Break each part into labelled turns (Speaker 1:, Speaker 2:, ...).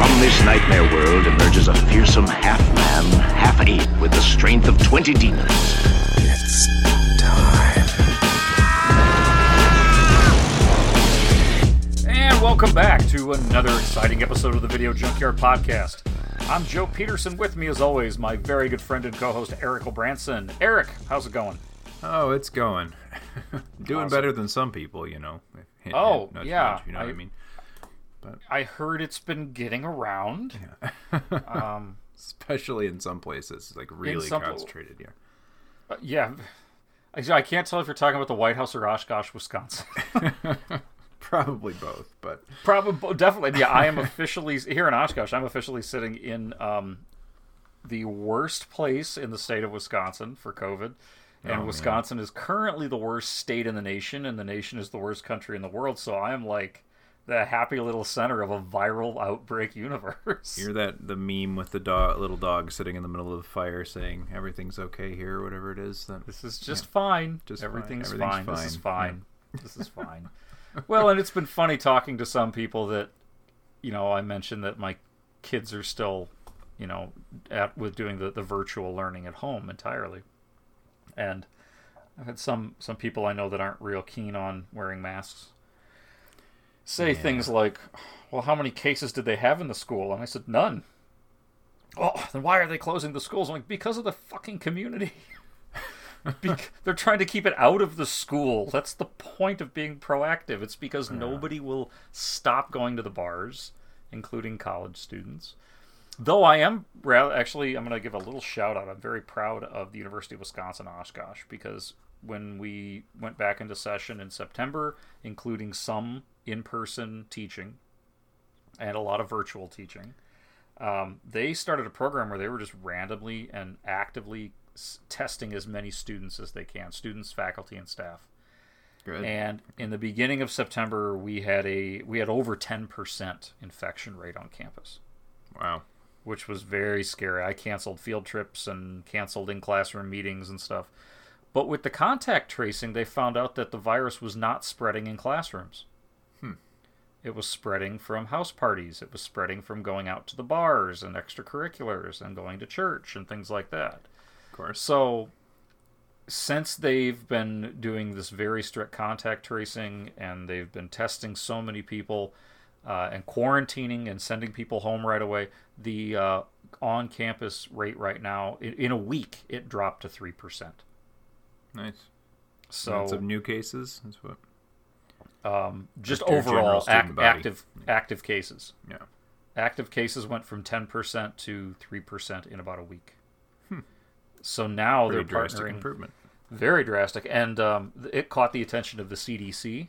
Speaker 1: From this nightmare world emerges a fearsome half-man, half-ape with the strength of 20 demons. It's time.
Speaker 2: And welcome back to another exciting episode of the Video Junkyard Podcast. I'm Joe Peterson. With me, as always, my very good friend and co-host Eric O'Branson. Eric, how's it going?
Speaker 3: Oh, it's going. Doing
Speaker 2: Awesome.
Speaker 3: better than some people, you know. Hint,
Speaker 2: Oh,
Speaker 3: hint, nudge,
Speaker 2: yeah,
Speaker 3: nudge, you know what
Speaker 2: I-
Speaker 3: I mean?
Speaker 2: I heard it's been getting around. um,
Speaker 3: Especially in some places, like really
Speaker 2: some-
Speaker 3: concentrated. Yeah.
Speaker 2: uh, yeah, I can't tell if you're talking about the White House or Oshkosh, Wisconsin.
Speaker 3: Probably both, but
Speaker 2: Probably, definitely. Yeah, I am officially here in Oshkosh. I'm officially sitting in um, the worst place in the state of Wisconsin for COVID. And
Speaker 3: Oh, man.
Speaker 2: Wisconsin is currently the worst state in the nation, and the nation is the worst country in the world. So I am like the happy little center of a viral outbreak universe.
Speaker 3: you're that the meme with the dog, little dog sitting in the middle of the fire saying everything's okay here, or whatever it is. That
Speaker 2: This is just fine.
Speaker 3: Just fine.
Speaker 2: everything's,
Speaker 3: Everything's
Speaker 2: fine. This is
Speaker 3: fine.
Speaker 2: fine. This is fine. well, and it's been funny talking to some people that, you know, I mentioned that my kids are still, you know, at with doing the, the virtual learning at home entirely, and I've had some some people I know that aren't real keen on wearing masks. Say things like, "Well, how many cases did they have in the school?" And I said, "None." Oh, then why are they closing the schools? I'm like, because of the fucking community. Bec- they're trying to keep it out of the school. That's the point of being proactive. It's because nobody will stop going to the bars, including college students. Though I am rather, actually, I'm going to give a little shout out. I'm very proud of the University of Wisconsin Oshkosh because when we went back into session in September, including some in person teaching and a lot of virtual teaching, um, they started a program where they were just randomly and actively s- testing as many students as they can students faculty and staff.
Speaker 3: Good.
Speaker 2: and in the beginning of september we had a we had over 10% infection rate on campus.
Speaker 3: Wow.
Speaker 2: which was very scary. I canceled field trips and canceled in classroom meetings and stuff. But with the contact tracing they found out that the virus was not spreading in classrooms it was spreading from house parties. It was spreading from going out to the bars and extracurriculars and going to church and things like that.
Speaker 3: Of course.
Speaker 2: So, since they've been doing this very strict contact tracing and they've been testing so many people uh, and quarantining and sending people home right away, the uh, on campus rate right now, in, in a week, it dropped to 3%.
Speaker 3: Nice.
Speaker 2: So,
Speaker 3: Lots of new cases. That's what.
Speaker 2: Um, just
Speaker 3: Like
Speaker 2: overall
Speaker 3: student
Speaker 2: ac-
Speaker 3: body.
Speaker 2: active active cases.
Speaker 3: Yeah.
Speaker 2: active cases went from 10% to 3% in about a week. So now
Speaker 3: Pretty
Speaker 2: they're
Speaker 3: drastic
Speaker 2: partnering
Speaker 3: improvement.
Speaker 2: very drastic, and um, it caught the attention of the CDC,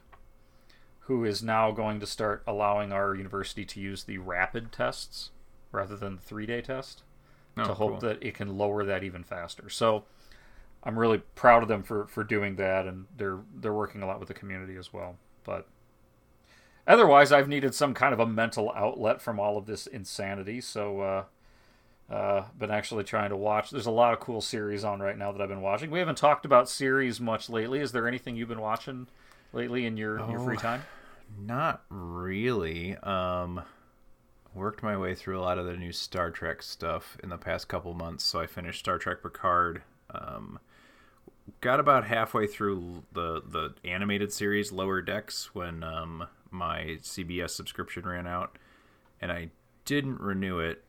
Speaker 2: who is now going to start allowing our university to use the rapid tests rather than the three-day test
Speaker 3: Oh,
Speaker 2: to hope
Speaker 3: cool.
Speaker 2: that it can lower that even faster. So I'm really proud of them for, for doing that, and they're they're working a lot with the community as well. But otherwise, I've needed some kind of a mental outlet from all of this insanity. So uh, uh, been actually trying to watch. There's a lot of cool series on right now that I've been watching. We haven't talked about series much lately. Is there anything you've been watching lately in your your free
Speaker 3: Oh.
Speaker 2: time?
Speaker 3: Not really. Um, worked my way through a lot of the new Star Trek stuff in the past couple months. So I finished Star Trek Picard. Um, got about halfway through the the animated series Lower Decks when um, my CBS subscription ran out, and I didn't renew it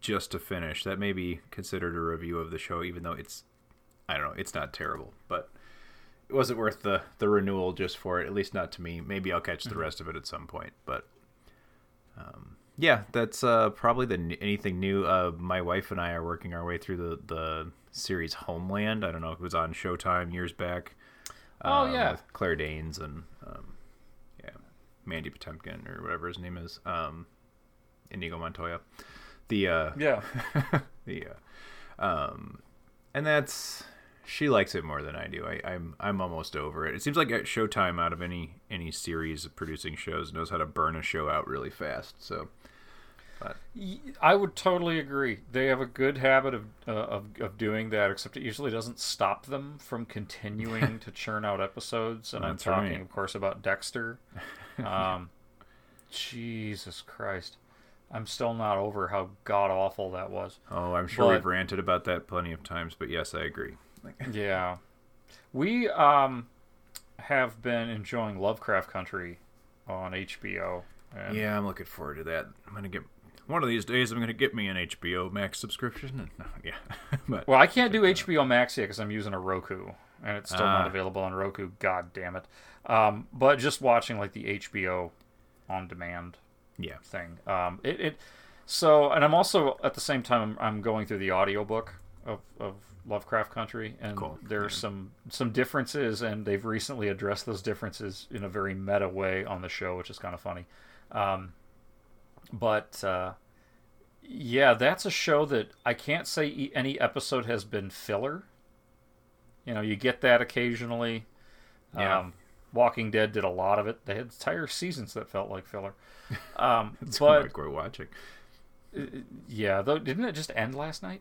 Speaker 3: just to finish. That may be considered a review of the show, even though it's I don't know, it's not terrible, but it wasn't worth the the renewal just for it. At least not to me. Maybe I'll catch the rest of it at some point. But um, yeah, that's uh, probably the anything new. Uh, my wife and I are working our way through the the series Homeland. I don't know if it was on Showtime years back.
Speaker 2: Oh,
Speaker 3: um,
Speaker 2: yeah.
Speaker 3: with Claire Danes and um, yeah, Mandy Patinkin or whatever his name is. Um, Inigo Montoya. The uh,
Speaker 2: Yeah.
Speaker 3: the uh, um, and that's she likes it more than I do. I, I'm I'm almost over it. It seems like Showtime, out of any any series of producing shows, knows how to burn a show out really fast. So
Speaker 2: I would totally agree. They have a good habit of, uh, of of doing that, except it usually doesn't stop them from continuing to churn out episodes. And I'm talking,
Speaker 3: right.
Speaker 2: of course, about Dexter. Um, Jesus Christ, I'm still not over how god awful that was.
Speaker 3: oh, I'm sure
Speaker 2: But-
Speaker 3: we've ranted about that plenty of times. But yes, I agree.
Speaker 2: Yeah, we um have been enjoying Lovecraft Country on HBO. And
Speaker 3: Yeah, I'm looking forward to that. I'm gonna get one of these days. I'm gonna get me an HBO Max subscription. And, yeah, but
Speaker 2: Well, I can't do HBO Max yet because I'm using a Roku, and it's still
Speaker 3: Ah.
Speaker 2: not available on Roku. God damn it! Um, but just watching like the HBO on demand
Speaker 3: yeah,
Speaker 2: thing, um, it, it. So, and I'm also at the same time I'm, I'm going through the audiobook of of Lovecraft Country, and
Speaker 3: Cool,
Speaker 2: there's some some differences, and they've recently addressed those differences in a very meta way on the show, which is kind of funny. Um, but uh, yeah, that's a show that I can't say any episode has been filler. You know, you get that occasionally.
Speaker 3: Yeah.
Speaker 2: Um, Walking Dead did a lot of it. They had entire seasons that felt like filler. Um,
Speaker 3: that's
Speaker 2: but
Speaker 3: like we're watching.
Speaker 2: yeah, though, didn't it just end last night?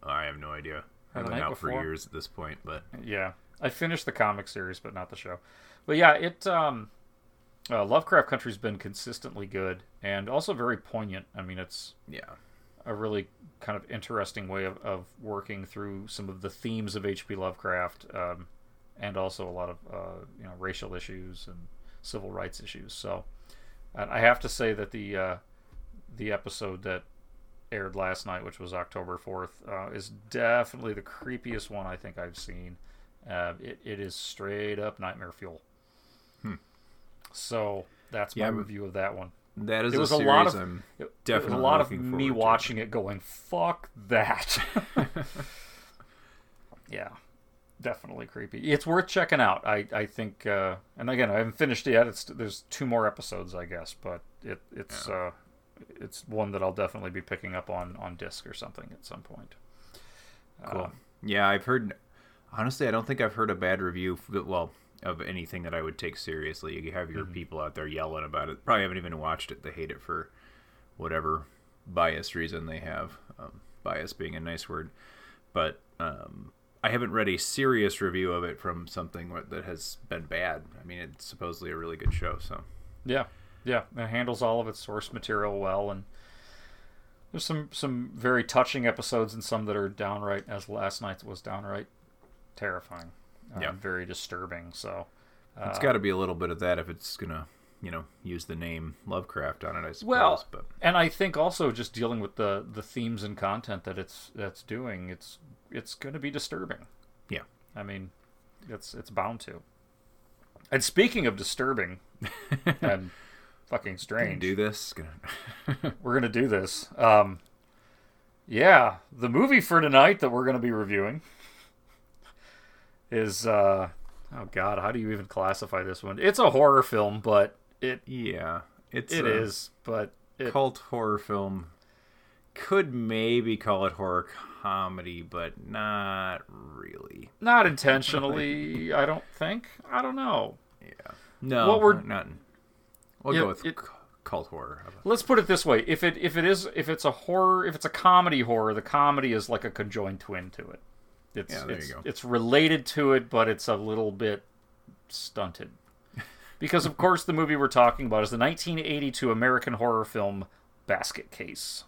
Speaker 3: I have no idea. I've been out for years at this point, but
Speaker 2: Yeah, I finished the comic series, but not the show. But yeah, it um, uh, Lovecraft Country's been consistently good and also very poignant. I mean, it's
Speaker 3: yeah,
Speaker 2: a really kind of interesting way of, of working through some of the themes of H.P. Lovecraft, um, and also a lot of uh, you know racial issues and civil rights issues. So, I have to say that the uh, the episode that aired last night, which was October fourth, uh, is definitely the creepiest one I think I've seen. Uh, it, it is straight up nightmare fuel. So that's my
Speaker 3: Yeah,
Speaker 2: review of that one.
Speaker 3: that is
Speaker 2: It was
Speaker 3: a
Speaker 2: a lot of
Speaker 3: I'm
Speaker 2: it, it was
Speaker 3: definitely
Speaker 2: a lot of me
Speaker 3: to.
Speaker 2: watching it going fuck that yeah definitely creepy it's worth checking out i i think uh and again i haven't finished it yet it's there's two more episodes i guess but it it's uh it's one that i'll definitely be picking up on on disc or something at some point
Speaker 3: Cool.
Speaker 2: Um,
Speaker 3: yeah, I've heard. Honestly, I don't think I've heard a bad review. Well, of anything that I would take seriously. You have
Speaker 2: Mm-hmm.
Speaker 3: your people out there yelling about it. Probably haven't even watched it. They hate it for whatever biased reason they have. Um, bias being a nice word, but um, I haven't read a serious review of it from something that has been bad. I mean, it's supposedly a really good show. So
Speaker 2: Yeah, yeah, it handles all of its source material well, and there's some some very touching episodes and some that are downright, as last night's was downright terrifying, uh,
Speaker 3: Yeah.
Speaker 2: very disturbing. So
Speaker 3: it's got to be a little bit of that if it's gonna, you know, use the name Lovecraft on it. I suppose.
Speaker 2: well,
Speaker 3: but
Speaker 2: and I think also just dealing with the the themes and content that it's that's doing, it's it's going to be disturbing.
Speaker 3: yeah.
Speaker 2: I mean, it's it's bound to. And speaking of disturbing and fucking strange,
Speaker 3: do this.
Speaker 2: We're gonna do this. Um, yeah, the movie for tonight that we're gonna be reviewing is uh, oh god, how do you even classify this one? It's a horror film, but it
Speaker 3: yeah, it's
Speaker 2: it is, but it,
Speaker 3: cult horror film. Could maybe call it horror comedy, but not really.
Speaker 2: not intentionally. I don't think. I don't know. Yeah.
Speaker 3: No,
Speaker 2: What we're-
Speaker 3: not. We'll go with
Speaker 2: it-
Speaker 3: cult horror.
Speaker 2: Let's put it this way: if it if it is if it's a horror, if it's a comedy horror, the comedy is like a conjoined twin to it. It's
Speaker 3: Yeah, there you
Speaker 2: it's,
Speaker 3: go.
Speaker 2: it's related to it, but it's a little bit stunted. Because of course the movie we're talking about is the 1982 American horror film Basket Case.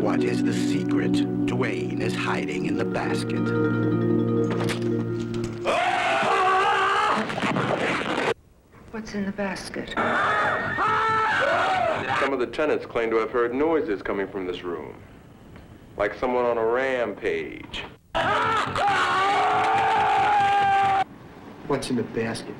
Speaker 4: What is the secret Duane is hiding in the basket?
Speaker 5: What's in the basket?
Speaker 6: Some of the tenants claim to have heard noises coming from this room. Like someone on a rampage.
Speaker 4: What's in the basket?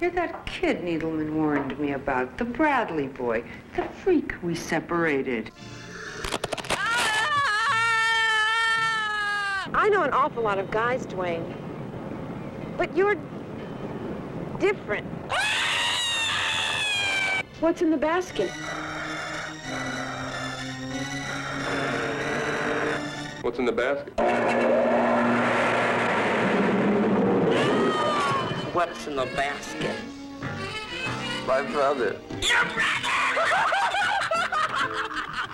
Speaker 5: You're that kid Needleman warned me about, the Bradley boy, the freak we separated.
Speaker 7: I know an awful lot of guys, Duane. But you're different. What's in the basket?
Speaker 6: What's in the basket?
Speaker 8: What's in the basket?
Speaker 6: My brother.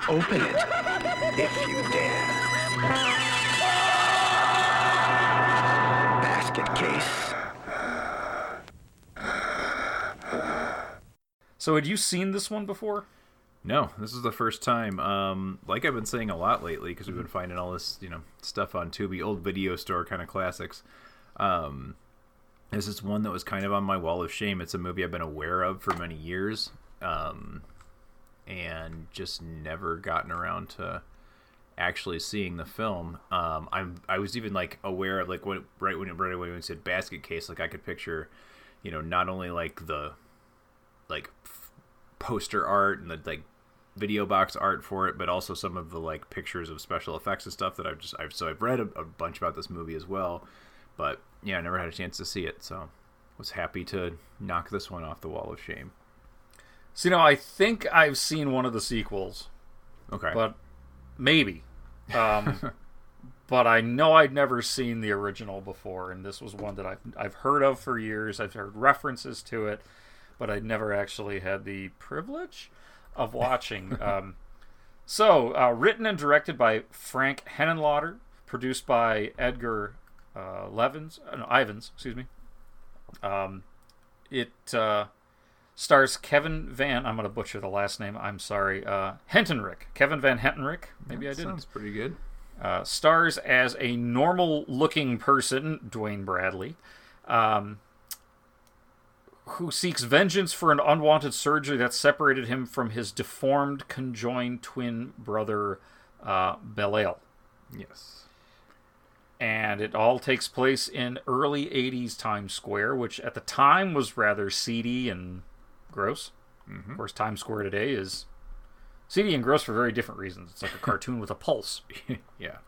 Speaker 4: Open it if you dare. Basket case.
Speaker 2: So, had you seen this one before?
Speaker 3: No, this is the first time. Um, like I've been saying a lot lately because we've been finding all this, you know, stuff on Tubi, old video store kind of classics. Um, this is one that was kind of on my wall of shame. It's a movie I've been aware of for many years, um, and just never gotten around to actually seeing the film. Um, I'm I was even like aware of like when right when right away when you said basket case, like I could picture, you know, not only like the like poster art and the like video box art for it, but also some of the like pictures of special effects and stuff that I've just I've so I've read a, a bunch about this movie as well, but yeah, I never had a chance to see it, so was happy to knock this one off the wall of shame.
Speaker 2: So, you know, I think I've seen one of the sequels.
Speaker 3: Okay.
Speaker 2: But maybe. Um, but I know I'd never seen the original before, and this was one that I've, I've heard of for years. I've heard references to it, but I'd never actually had the privilege of watching. um, so, uh, written and directed by Frank Henenlotter, produced by Edgar uh, Levins, uh, no, Ievins, excuse me. Um, it uh, stars Kevin Van. I'm going to butcher the last name. I'm sorry. Uh, Hentenryck. Kevin Van Hentenryck. Maybe
Speaker 3: That
Speaker 2: I didn't.
Speaker 3: Sounds pretty good.
Speaker 2: Uh, stars as a normal-looking person, Duane Bradley, um, who seeks vengeance for an unwanted surgery that separated him from his deformed conjoined twin brother, uh, Belial
Speaker 3: Yes.
Speaker 2: and it all takes place in early 80s Times Square, which at the time was rather seedy and gross. Of course, Times Square today is seedy and gross for very different reasons. It's like a cartoon with a pulse.
Speaker 3: yeah.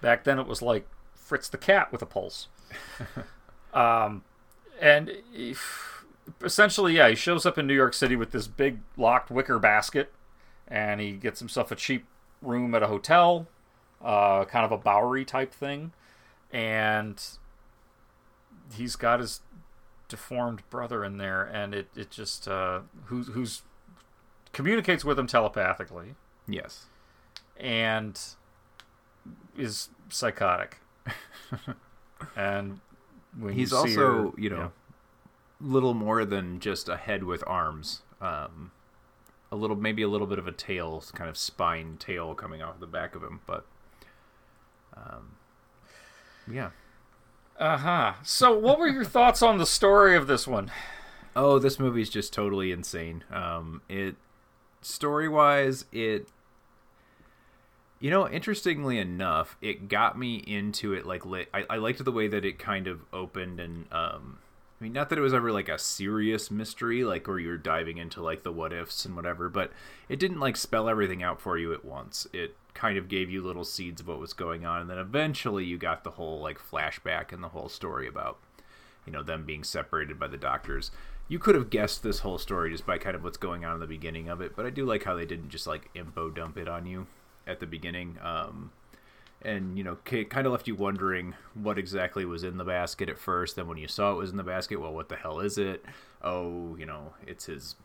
Speaker 2: Back then, it was like Fritz the cat with a pulse. um, and if, essentially, yeah, he shows up in New York City with this big locked wicker basket, and he gets himself a cheap room at a hotel, uh, kind of a Bowery type thing, and he's got his deformed brother in there, and it it just uh, who's who's communicates with him telepathically
Speaker 3: Yes.
Speaker 2: and is psychotic. and when
Speaker 3: He's also, you know,
Speaker 2: yeah.
Speaker 3: Little more than just a head with arms. Um, a little, maybe a little bit of a tail, kind of spine tail coming off the back of him, but um, yeah.
Speaker 2: Uh huh. So, what were your thoughts on the story of this one?
Speaker 3: Oh, this movie's just totally insane. Um, it story wise, it you know, interestingly enough, it got me into it. Like, li- I, I liked the way that it kind of opened, and um, I mean, not that it was ever like a serious mystery, like where you're diving into like the what ifs and whatever, but it didn't like spell everything out for you at once. It kind of gave you little seeds of what was going on, and then eventually you got the whole like flashback and the whole story about you know them being separated by the doctors you could have guessed this whole story just by kind of what's going on in the beginning of it but i do like how they didn't just like info dump it on you at the beginning um and you know kind of left you wondering what exactly was in the basket at first then when you saw it was in the basket well what the hell is it oh you know it's his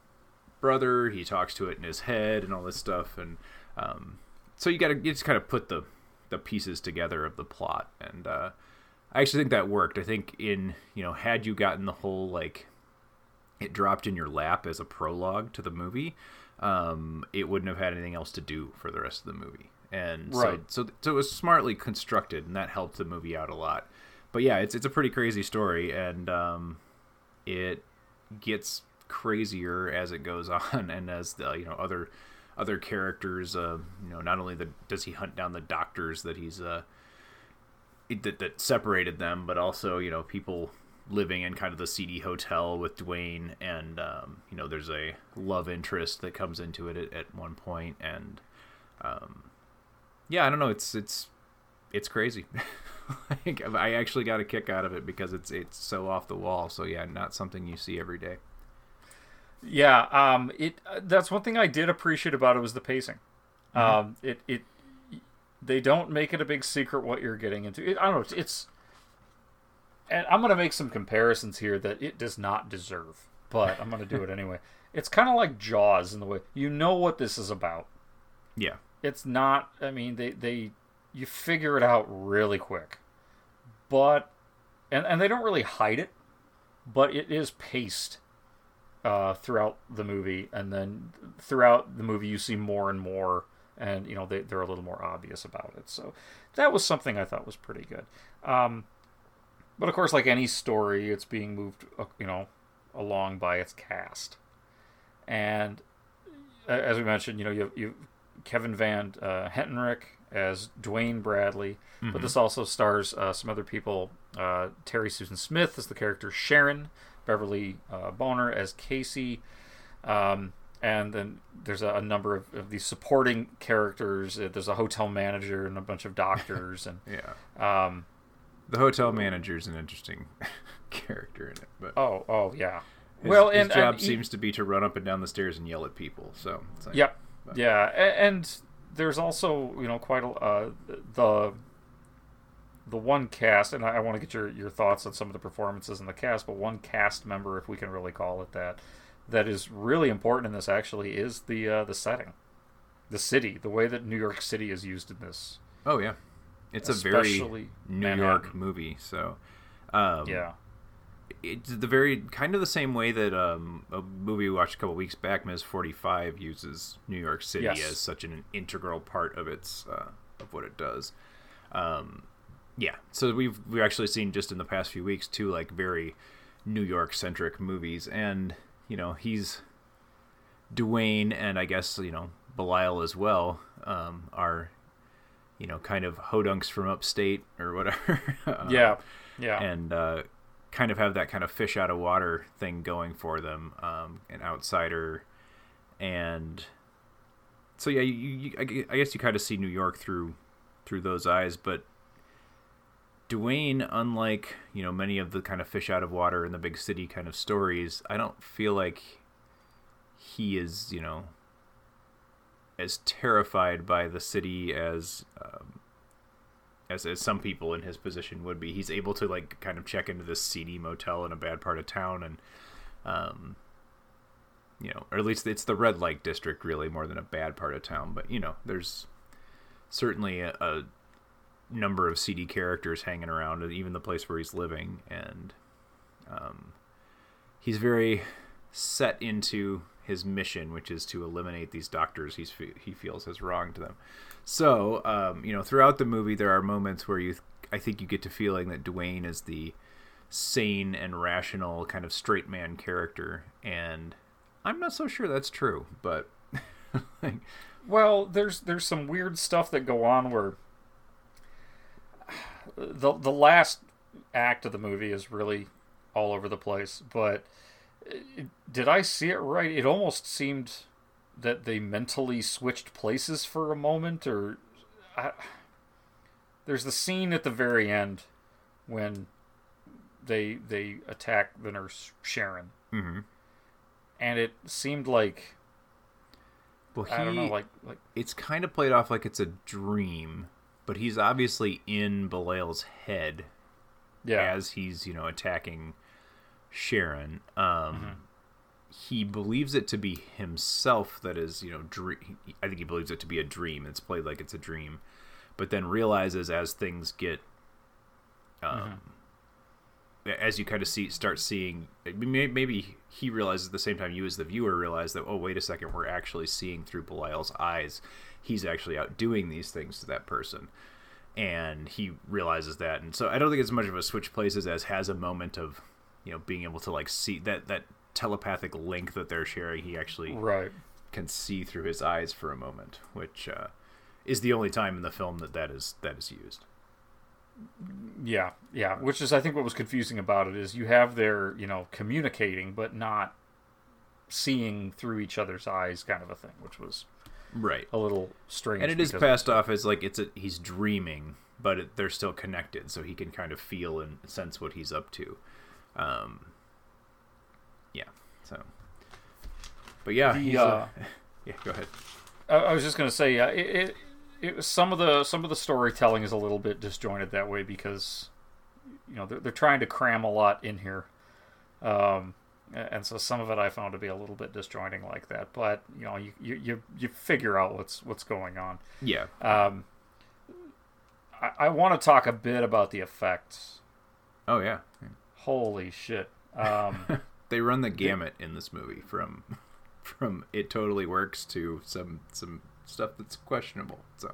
Speaker 3: brother he talks to it in his head and all this stuff and um so you gotta you just kind of put the the pieces together of the plot and uh I actually think that worked. I think in you know had you gotten the whole like it dropped in your lap as a prologue to the movie, um, it wouldn't have had anything else to do for the rest of the movie. And
Speaker 2: Right.
Speaker 3: so, so so it was smartly constructed, and that helped the movie out a lot. But yeah, it's it's a pretty crazy story, and um, it gets crazier as it goes on, and as the you know other other characters, uh, you know, not only the does he hunt down the doctors that he's uh, that, that separated them, but also you know people living in kind of the seedy hotel with Duane, and um, you know there's a love interest that comes into it at, at one point, and um, yeah, I don't know, it's it's it's crazy. like, I actually got a kick out of it because it's it's so off the wall. So yeah, not something you see every day.
Speaker 2: Yeah, um, it uh, that's one thing I did appreciate about it was the pacing.
Speaker 3: Mhm.
Speaker 2: Um, it it they don't make it a big secret what you're getting into. It, I don't know. It's, it's and I'm gonna make some comparisons here that it does not deserve, but I'm gonna do it anyway. It's kind of like Jaws in the way you know what this is about.
Speaker 3: Yeah.
Speaker 2: It's not. I mean, they they you figure it out really quick, but and and they don't really hide it, but it is paced uh, throughout the movie, and then throughout the movie you see more and more, and you know they they're a little more obvious about it. So that was something I thought was pretty good. Um, but of course, like any story, it's being moved, uh, you know, along by its cast, and as we mentioned, you know, you you Kevin Van uh, Hentenryck as Duane Bradley,
Speaker 3: Mhm.
Speaker 2: but this also stars uh, some other people. Uh, Terri Susan Smith as the character Sharon, Beverly uh, Bonner as Casey, um, and then there's a, a number of, of these supporting characters. Uh, There's a hotel manager and a bunch of doctors, and
Speaker 3: Yeah.
Speaker 2: um,
Speaker 3: The hotel manager is an interesting character in it, but
Speaker 2: oh, oh yeah.
Speaker 3: his,
Speaker 2: well,
Speaker 3: his
Speaker 2: and
Speaker 3: job
Speaker 2: and he-
Speaker 3: seems to be to run up and down the stairs and yell at people. So it's like,
Speaker 2: Yep.
Speaker 3: But-
Speaker 2: Yeah, and there's also you know quite a uh, the the one cast, and I, I want to get your your thoughts on some of the performances in the cast, but one cast member, if we can really call it that, that is really important in this actually is the uh, the setting, the city, the way that New York City is used in this.
Speaker 3: Oh yeah, it's a very New
Speaker 2: Manhattan.
Speaker 3: York movie. So um,
Speaker 2: Yeah.
Speaker 3: It's the very kind of the same way that um, a movie we watched a couple weeks back, Ms. Forty Five, uses New York City
Speaker 2: Yes.
Speaker 3: as such an integral part of its uh, of what it does. Um, yeah, so we've we've actually seen just in the past few weeks two like very New York centric movies, and you know he's Duane and I guess you know Belial as well um, are you know kind of hodunks from upstate or whatever. Um,
Speaker 2: Yeah, yeah.
Speaker 3: and uh, kind of have that kind of fish out of water thing going for them, um, an outsider, and so yeah, you, you, I guess you kind of see New York through through those eyes, but Duane, unlike you know many of the kind of fish out of water in the big city kind of stories, I don't feel like he is you know as terrified by the city as um, as, as some people in his position would be. He's able to like kind of check into this seedy motel in a bad part of town and um you know, or at least it's the red light district really more than a bad part of town, but you know, there's certainly a, a number of seedy characters hanging around and even the place where he's living and um he's very set into his mission, which is to eliminate these doctors he's he feels has wronged them. So, um, you know, throughout the movie, there are moments where you, I think, you get to feeling that Duane is the sane and rational kind of straight man character, and I'm not so sure that's true, but like,
Speaker 2: Well, there's there's some weird stuff that go on where the the last act of the movie is really all over the place. But did I see it right? It almost seemed that they mentally switched places for a moment, or I, there's the scene at the very end when they they attack the nurse Sharon,
Speaker 3: Mhm.
Speaker 2: and it seemed like
Speaker 3: well,
Speaker 2: I don't know,
Speaker 3: he-
Speaker 2: like like
Speaker 3: it's kind of played off like it's a dream, but he's obviously in Belial's head
Speaker 2: Yeah.
Speaker 3: as he's, you know, attacking Sharon. Um,
Speaker 2: Mm-hmm.
Speaker 3: He believes it to be himself that is, you know, dream. I think he believes it to be a dream. It's played like it's a dream, but then realizes as things get, um, as you kind of see, start seeing, maybe he realizes at the same time you as the viewer realize that, oh, wait a second, we're actually seeing through Belial's eyes. He's actually out doing these things to that person and he realizes that and so i don't think it's much of a switch places as has a moment of you know being able to like see that that telepathic link that they're sharing he actually
Speaker 2: Right.
Speaker 3: can see through his eyes for a moment which uh, is the only time in the film that that is that is used
Speaker 2: Yeah, yeah. Which is, I think, what was confusing about it is you have their, you know, communicating but not seeing through each other's eyes, kind of a thing, which was
Speaker 3: right
Speaker 2: a little strange.
Speaker 3: and it is passed off as like it's a he's dreaming but it, they're still connected so he can kind of feel and sense what he's up to um so but yeah
Speaker 2: The,
Speaker 3: he's,
Speaker 2: uh,
Speaker 3: uh, yeah go ahead
Speaker 2: I, I was just gonna say, yeah, it, it, it was some of the some of the storytelling is a little bit disjointed that way because you know they're, they're trying to cram a lot in here, um, and so some of it I found to be a little bit disjointing like that. But you know, you you you, you figure out what's what's going on.
Speaker 3: yeah
Speaker 2: Um, I, I want to talk a bit about the effects.
Speaker 3: oh yeah
Speaker 2: Holy shit! Um,
Speaker 3: they run the gamut in this movie from from it totally works to some some stuff that's questionable so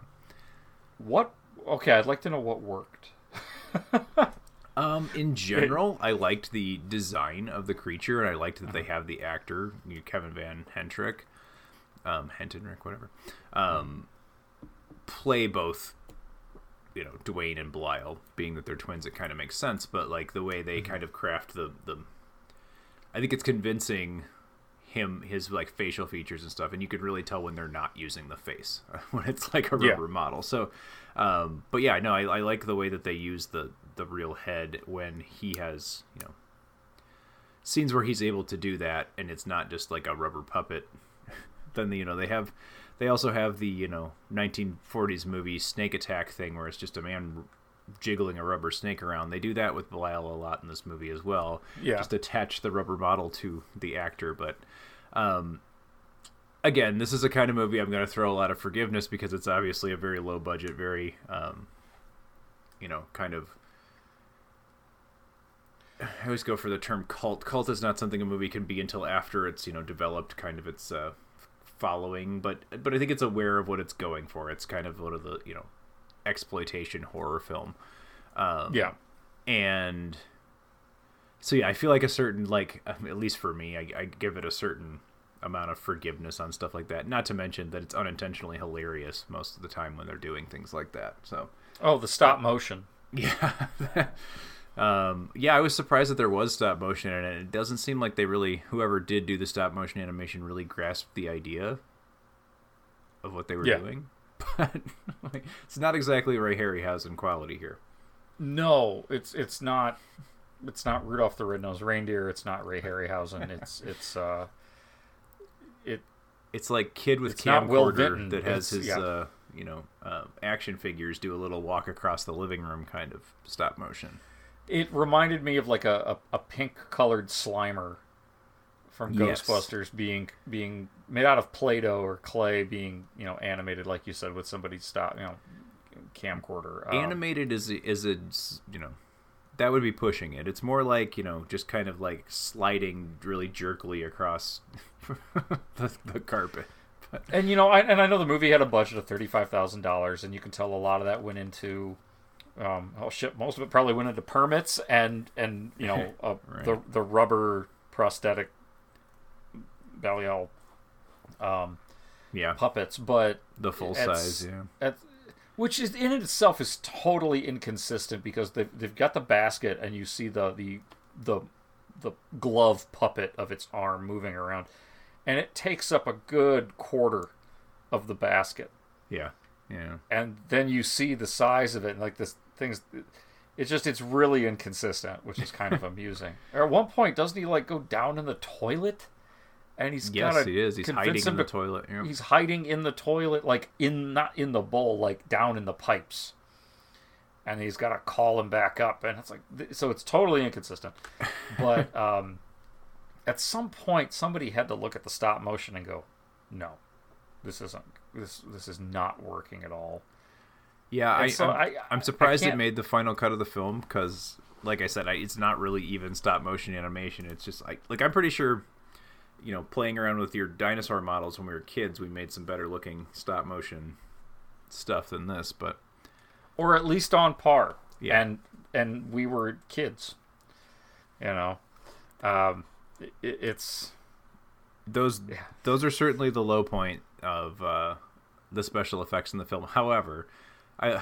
Speaker 2: what? Okay, I'd like to know what worked.
Speaker 3: Um, in general, I liked the design of the creature, and I liked that they have the actor you know, Kevin Van Hentrick, um, Hentenryck, whatever, um, play both. You know, Duane and Belial, being that they're twins, it kind of makes sense. But like the way they kind of craft the the, I think it's convincing him his like facial features and stuff, and you could really tell when they're not using the face when it's like a
Speaker 2: Yeah.
Speaker 3: rubber model. So, um, but yeah, no, I, I like the way that they use the the real head when he has you know scenes where he's able to do that, and it's not just like a rubber puppet. then you know they have they also have the you know 1940s movie Snake Attack thing where it's just a man jiggling a rubber snake around. They do that with Belial a lot in this movie as well.
Speaker 2: Yeah.
Speaker 3: Just attach the rubber model to the actor, but um again, this is a kind of movie I'm going to throw a lot of forgiveness because it's obviously a very low budget, very um you know, kind of I always go for the term cult. Cult is not something a movie can be until after it's you know developed kind of its uh, following, but but I think it's aware of what it's going for. It's kind of one of the you know exploitation horror film. Um,
Speaker 2: Yeah.
Speaker 3: and so yeah, I feel like a certain like at least for me, I, I give it a certain amount of forgiveness on stuff like that. Not to mention that it's unintentionally hilarious most of the time when they're doing things like that. So
Speaker 2: Oh, the stop motion.
Speaker 3: yeah. um, yeah, I was surprised that there was stop motion in it. It doesn't seem like they really, whoever did do the stop motion animation, really grasped the idea of what they were
Speaker 2: Yeah.
Speaker 3: doing. But like, it's not exactly Ray Harryhausen quality here.
Speaker 2: No, it's it's not. It's not Rudolph the Red-Nosed Reindeer. It's not Ray Harryhausen. It's it's uh, it
Speaker 3: It's like kid with
Speaker 2: It's not Will
Speaker 3: camcorder that has his,
Speaker 2: yeah.
Speaker 3: uh, you know, uh, action figures do a little walk across the living room kind of stop motion.
Speaker 2: it reminded me of like a, a, a pink colored Slimer from
Speaker 3: Yes.
Speaker 2: Ghostbusters being being made out of Play-Doh or clay, being you know animated like you said with somebody's stop you know camcorder. Um,
Speaker 3: animated is a, is a you know that would be pushing it. It's more like you know just kind of like sliding really jerkily across the, the carpet. But,
Speaker 2: And you know, I, and I know the movie had a budget of thirty five thousand dollars, and you can tell a lot of that went into, um, oh shit, most of it probably went into permits and and you know uh,
Speaker 3: Right.
Speaker 2: the the rubber prosthetic Belial um,
Speaker 3: yeah,
Speaker 2: puppets, but
Speaker 3: the full
Speaker 2: it's-
Speaker 3: size. Yeah,
Speaker 2: at- which is in itself is totally inconsistent because they've, they've got the basket and you see the the the the glove puppet of its arm moving around. And it takes up a good quarter of the basket.
Speaker 3: Yeah, yeah.
Speaker 2: and then you see the size of it and like this thing's it's just it's really inconsistent which is kind of amusing. Or at one point doesn't he like go down in the toilet and he's
Speaker 3: Yes, he is. He's hiding in the
Speaker 2: to-
Speaker 3: toilet. Yeah.
Speaker 2: he's hiding in the toilet like in not in the bowl like down in the pipes and he's got to call him back up and it's like th- so it's totally inconsistent but um at some point somebody had to look at the stop motion and go no this isn't this this is not working at all
Speaker 3: Yeah,
Speaker 2: And
Speaker 3: I,
Speaker 2: so
Speaker 3: I'm,
Speaker 2: I-
Speaker 3: I'm
Speaker 2: I
Speaker 3: surprised it made the final cut of the film because, like I said, I, it's not really even stop motion animation. It's just like, like I'm pretty sure, you know, playing around with your dinosaur models when we were kids, we made some better looking stop motion stuff than this. But
Speaker 2: or at least on par
Speaker 3: Yeah.
Speaker 2: and and we were kids you know um it, it's
Speaker 3: those those are certainly the low point of uh, the special effects in the film. However, I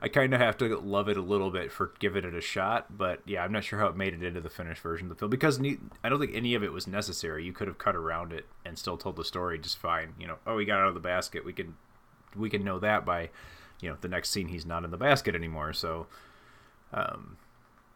Speaker 3: I kind of have to love it a little bit for giving it a shot, but yeah, I'm not sure how it made it into the finished version of the film because ne- I don't think any of it was necessary. You could have cut around it and still told the story just fine. You know, oh, he got out of the basket. We can we can know that by you know the next scene he's not in the basket anymore. So um,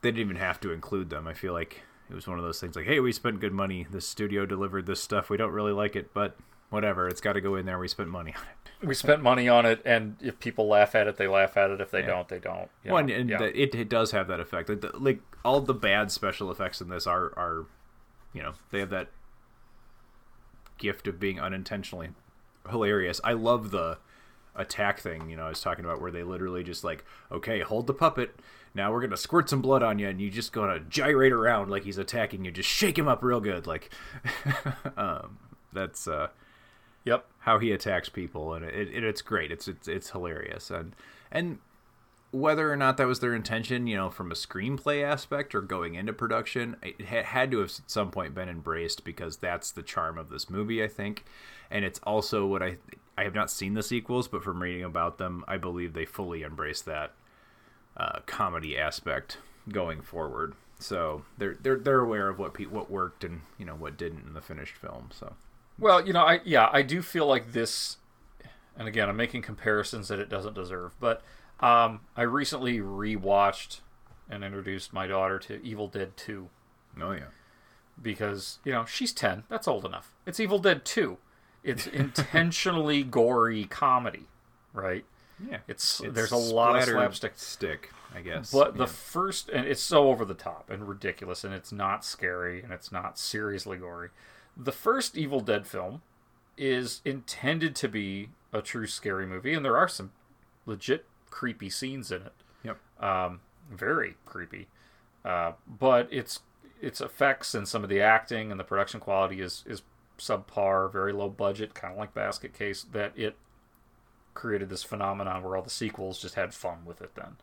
Speaker 3: they didn't even have to include them. I feel like it was one of those things like, hey, we spent good money. The studio delivered this stuff. We don't really like it, but whatever. It's got to go in there. We spent money on it.
Speaker 2: We spent money on it, and if people laugh at it, they laugh at it. If they yeah. don't, they don't.
Speaker 3: You well, and, yeah. it, it does have that effect. Like, the, like all the bad special effects in this are are, you know, they have that gift of being unintentionally hilarious. I love the attack thing. You know, I was talking about where they literally just like, okay, hold the puppet. Now we're gonna squirt some blood on you, and you just gonna gyrate around like he's attacking you. Just shake him up real good, like. um, that's uh,
Speaker 2: Yep.
Speaker 3: How he attacks people, and it, it, it's great. It's it's it's hilarious, and and whether or not that was their intention, you know, from a screenplay aspect or going into production, it had to have at some point been embraced because that's the charm of this movie, I think, and it's also what I I have not seen the sequels, but from reading about them, I believe they fully embrace that uh, comedy aspect going forward. So they're they're they're aware of what pe- what worked and you know what didn't in the finished film. So
Speaker 2: well, you know, I yeah, I do feel like this, and again, I'm making comparisons that it doesn't deserve. But um, I recently rewatched and introduced my daughter to Evil Dead Two.
Speaker 3: Oh yeah,
Speaker 2: because you know she's ten. That's old enough. It's Evil Dead Two. It's intentionally gory comedy, right?
Speaker 3: Yeah,
Speaker 2: it's, it's there's a lot of slapstick
Speaker 3: stick, I guess.
Speaker 2: But
Speaker 3: yeah.
Speaker 2: the first, and it's so over the top and ridiculous, and it's not scary, and it's not seriously gory the first Evil Dead film is intended to be a true scary movie, and there are some legit creepy scenes in it.
Speaker 3: Yep.
Speaker 2: Um, very creepy. Uh, but its its effects and some of the acting and the production quality is is subpar, very low budget, kind of like Basket Case. That it created this phenomenon where all the sequels just had fun with it. Then,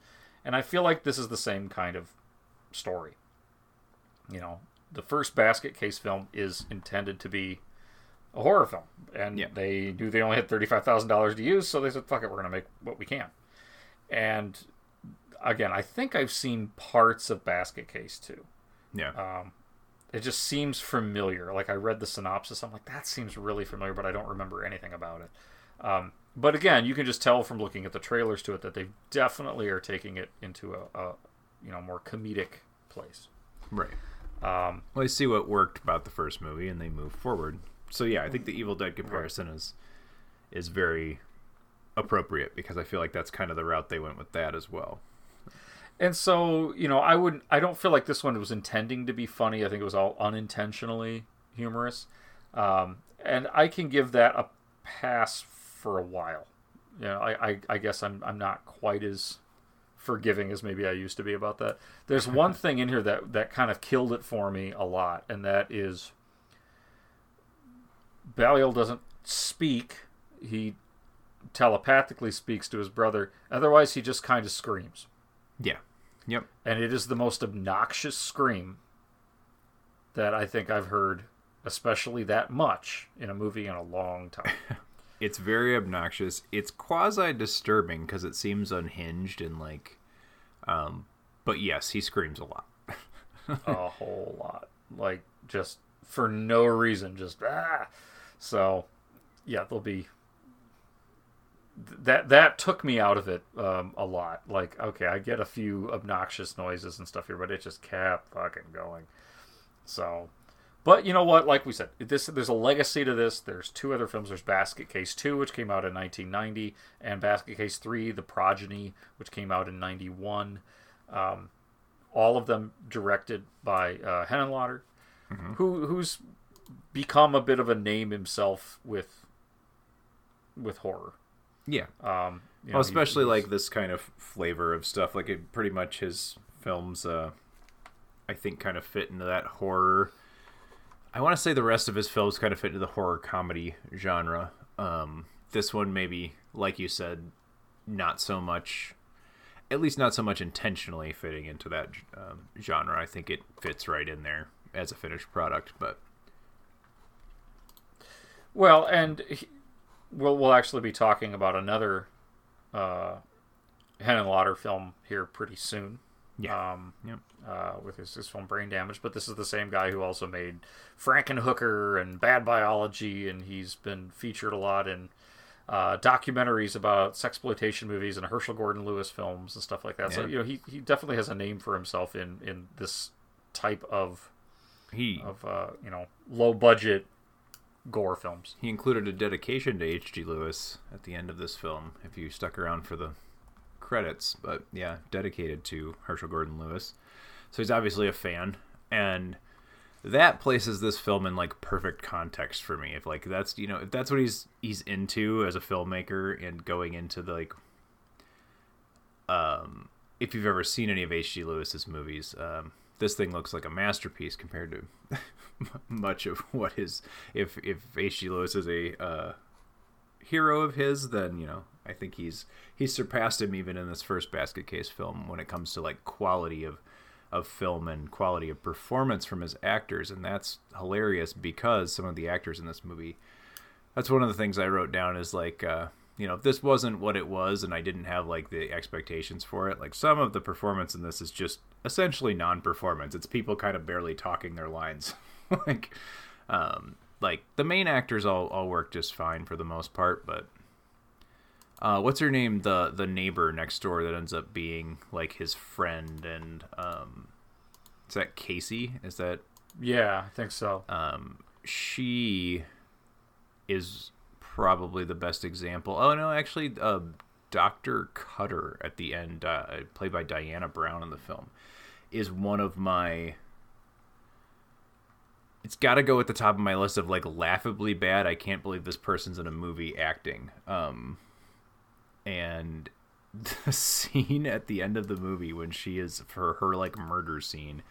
Speaker 2: and I feel like this is the same kind of story. You know, the first basket case film is intended to be a horror film, and yeah. they knew they only had thirty five thousand dollars to use, so they said, "Fuck it, we're gonna make what we can." And again, I think I've seen parts of Basket Case too.
Speaker 3: Yeah.
Speaker 2: Um, it just seems familiar. Like I read the synopsis, I'm like, that seems really familiar, but I don't remember anything about it. Um, but again, you can just tell from looking at the trailers to it that they definitely are taking it into a, a you know more comedic place.
Speaker 3: Right.
Speaker 2: Um,
Speaker 3: well, they see what worked about the first movie and they move forward. So yeah, I think the Evil Dead comparison is is very appropriate because I feel like that's kind of the route they went with that as well.
Speaker 2: And so, you know, I would I don't feel like this one was intending to be funny. I think it was all unintentionally humorous. Um, and I can give that a pass for a while. You know, I, I, I guess I'm I'm not quite as forgiving as maybe I used to be about that. There's one thing in here that that kind of killed it for me a lot, and that is Belial doesn't speak. He telepathically speaks to his brother. Otherwise, he just kind of screams.
Speaker 3: Yeah. Yep.
Speaker 2: And it is the most obnoxious scream that I think I've heard, especially that much in a movie in a long time.
Speaker 3: it's very obnoxious. It's quasi disturbing because it seems unhinged and like, um, but yes, he screams a lot.
Speaker 2: a whole lot, like just for no reason, just ah. So, yeah, there'll be that that took me out of it um, a lot. Like, okay, I get a few obnoxious noises and stuff here, but it just kept fucking going. So, but you know what? Like we said, this there's a legacy to this. There's two other films. There's Basket Case 2, which came out in 1990, and Basket Case 3, The Progeny, which came out in 91. Um, all of them directed by uh, Henenlotter, mm-hmm. who who's become a bit of a name himself with with horror.
Speaker 3: Yeah.
Speaker 2: Um,
Speaker 3: well, know, especially like this kind of flavor of stuff. Like it pretty much his films, uh, I think, kind of fit into that horror I want to say the rest of his films kind of fit into the horror comedy genre. Um, this one, maybe, like you said, not so much, at least not so much intentionally fitting into that um, genre. I think it fits right in there as a finished product, but.
Speaker 2: Well, and he, we'll, we'll actually be talking about another uh, Henenlotter film here pretty soon.
Speaker 3: Yeah.
Speaker 2: Um,
Speaker 3: Yep.
Speaker 2: uh, with his, his film Brain Damage, but this is the same guy who also made Frankenhooker and Bad Biology, and he's been featured a lot in uh, documentaries about sexploitation movies and Herschell Gordon Lewis films and stuff like that. So you know he, he definitely has a name for himself in in this type of
Speaker 3: He
Speaker 2: of uh, you know low budget gore films.
Speaker 3: he included a dedication to H.G. Lewis at the end of this film. If you stuck around for the credits, but yeah, dedicated to Herschell Gordon Lewis. So he's obviously a fan, and that places this film in like perfect context for me. If like that's you know if that's what he's he's into as a filmmaker and going into the like um if you've ever seen any of H.G. Lewis's movies, um, this thing looks like a masterpiece compared to much of what is if if H.G. Lewis is a uh, hero of his, then you know I think he's he's surpassed him even in this first Basket Case film when it comes to like quality of of film and quality of performance from his actors, and that's hilarious because some of the actors in this movie. That's one of the things I wrote down is like. Uh, you know, if this wasn't what it was and I didn't have like the expectations for it, like some of the performance in this is just essentially non-performance. It's people kind of barely talking their lines. like um like the main actors all all work just fine for the most part, but uh what's her name? The the neighbor next door that ends up being like his friend and um is that Casey? Is that
Speaker 2: Yeah, I think so.
Speaker 3: um she is probably the best example. Oh no, actually, uh, Doctor Kutter at the end, uh, played by Diana Browne in the film, is one of my. It's got to go at the top of my list of like laughably bad. I can't believe this person's in a movie acting. Um, and the scene at the end of the movie when she is for her like murder scene